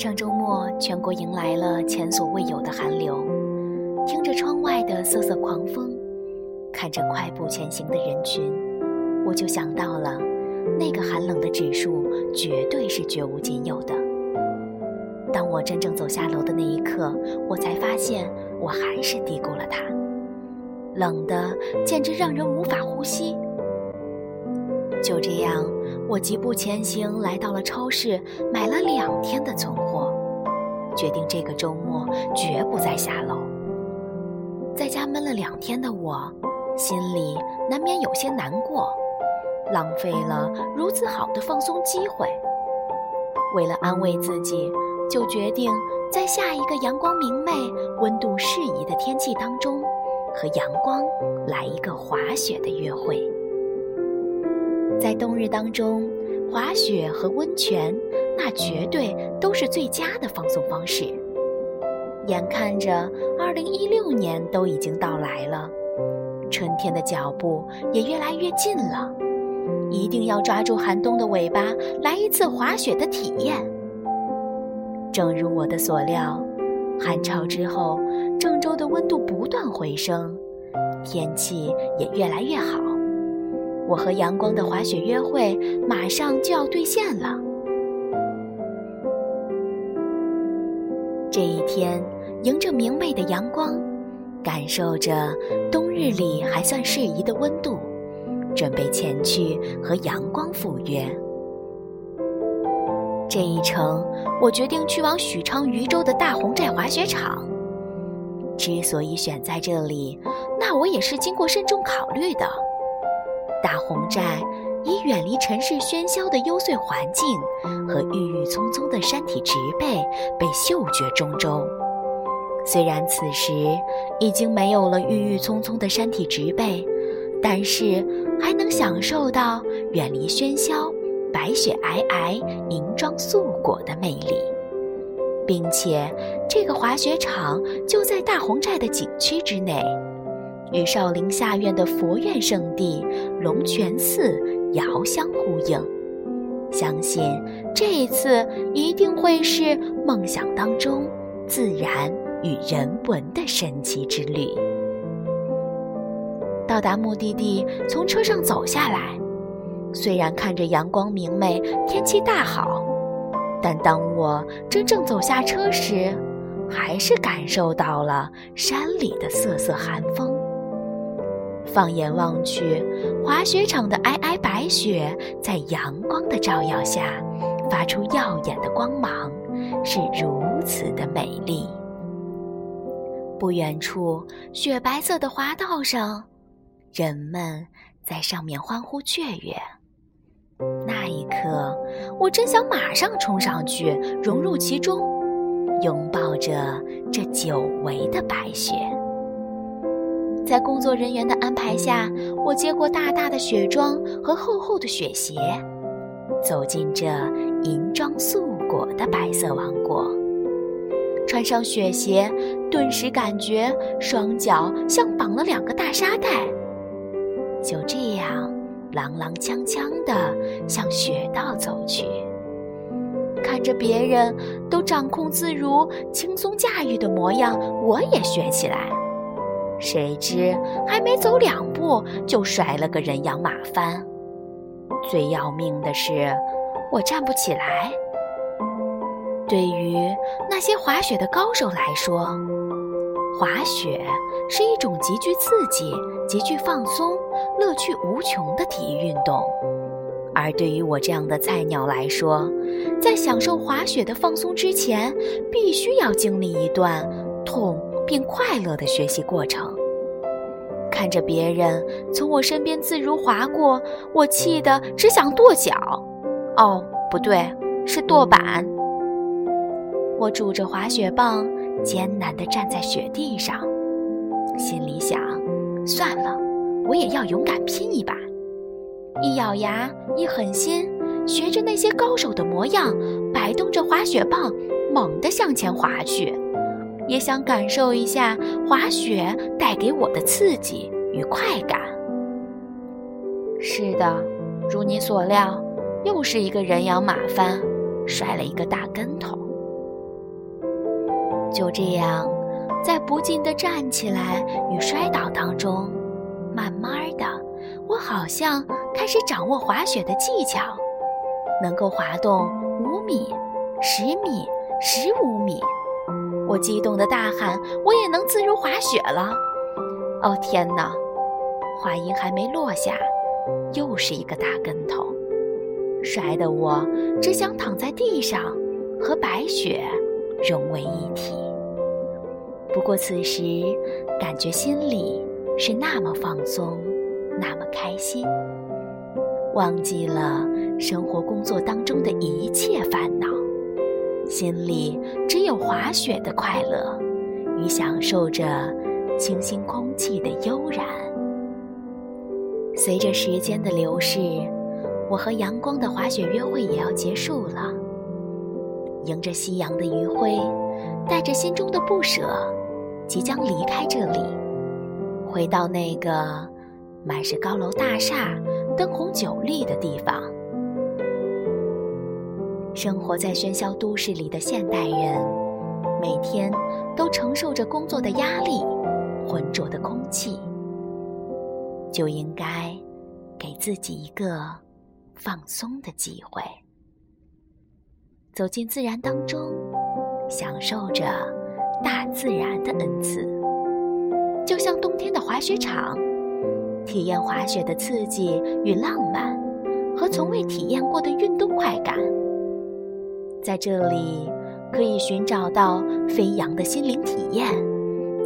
上周末，全国迎来了前所未有的寒流。听着窗外的瑟瑟狂风，看着快步前行的人群，我就想到了那个寒冷的指数绝对是绝无仅有的。当我真正走下楼的那一刻，我才发现我还是低估了它，冷的简直让人无法呼吸。就这样，我疾步前行，来到了超市，买了两天的存货，决定这个周末绝不再下楼。在家闷了两天的我，心里难免有些难过，浪费了如此好的放松机会。为了安慰自己，就决定在下一个阳光明媚、温度适宜的天气当中，和阳光来一个滑雪的约会。在冬日当中，滑雪和温泉，那绝对都是最佳的放松方式。眼看着二零一六年都已经到来了，春天的脚步也越来越近了，一定要抓住寒冬的尾巴，来一次滑雪的体验。正如我的所料，寒潮之后，郑州的温度不断回升，天气也越来越好。我和阳光的滑雪约会马上就要兑现了。这一天，迎着明媚的阳光，感受着冬日里还算适宜的温度，准备前去和阳光赴约。这一程，我决定去往许昌渝州的大红寨滑雪场。之所以选在这里，那我也是经过慎重考虑的。大红寨以远离尘世喧嚣的幽邃环境和郁郁葱葱的山体植被被嗅觉中州。虽然此时已经没有了郁郁葱葱的山体植被，但是还能享受到远离喧嚣、白雪皑皑、银装素裹的魅力，并且这个滑雪场就在大红寨的景区之内。与少林下院的佛院圣地龙泉寺遥相呼应，相信这一次一定会是梦想当中自然与人文的神奇之旅。到达目的地，从车上走下来，虽然看着阳光明媚，天气大好，但当我真正走下车时，还是感受到了山里的瑟瑟寒风。放眼望去，滑雪场的皑皑白雪在阳光的照耀下，发出耀眼的光芒，是如此的美丽。不远处，雪白色的滑道上，人们在上面欢呼雀跃。那一刻，我真想马上冲上去，融入其中，拥抱着这久违的白雪。在工作人员的安排下，我接过大大的雪装和厚厚的雪鞋，走进这银装素裹的白色王国。穿上雪鞋，顿时感觉双脚像绑了两个大沙袋，就这样踉踉跄跄地向雪道走去。看着别人都掌控自如、轻松驾驭的模样，我也学起来。谁知还没走两步，就摔了个人仰马翻。最要命的是，我站不起来。对于那些滑雪的高手来说，滑雪是一种极具刺激、极具放松、乐趣无穷的体育运动；而对于我这样的菜鸟来说，在享受滑雪的放松之前，必须要经历一段痛。并快乐的学习过程。看着别人从我身边自如滑过，我气得只想跺脚。哦，不对，是跺板。我拄着滑雪棒，艰难地站在雪地上，心里想：算了，我也要勇敢拼一把。一咬牙，一狠心，学着那些高手的模样，摆动着滑雪棒，猛地向前滑去。也想感受一下滑雪带给我的刺激与快感。是的，如你所料，又是一个人仰马翻，摔了一个大跟头。就这样，在不尽的站起来与摔倒当中，慢慢的，我好像开始掌握滑雪的技巧，能够滑动五米、十米、十五米。我激动的大喊：“我也能自如滑雪了！”哦天哪！话音还没落下，又是一个大跟头，摔得我只想躺在地上和白雪融为一体。不过此时感觉心里是那么放松，那么开心，忘记了生活工作当中的一切烦恼。心里只有滑雪的快乐，与享受着清新空气的悠然。随着时间的流逝，我和阳光的滑雪约会也要结束了。迎着夕阳的余晖，带着心中的不舍，即将离开这里，回到那个满是高楼大厦、灯红酒绿的地方。生活在喧嚣都市里的现代人，每天都承受着工作的压力、浑浊的空气，就应该给自己一个放松的机会，走进自然当中，享受着大自然的恩赐，就像冬天的滑雪场，体验滑雪的刺激与浪漫，和从未体验过的运动快感。在这里，可以寻找到飞扬的心灵体验，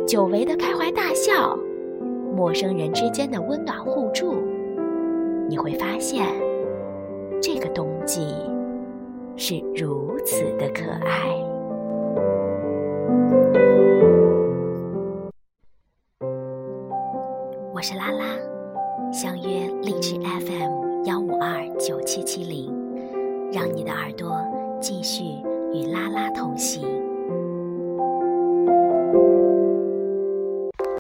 久违的开怀大笑，陌生人之间的温暖互助。你会发现，这个冬季是如此的可爱。我是拉拉，相约励志 FM 幺五二九七七零，让你的耳朵。继续与拉拉同行。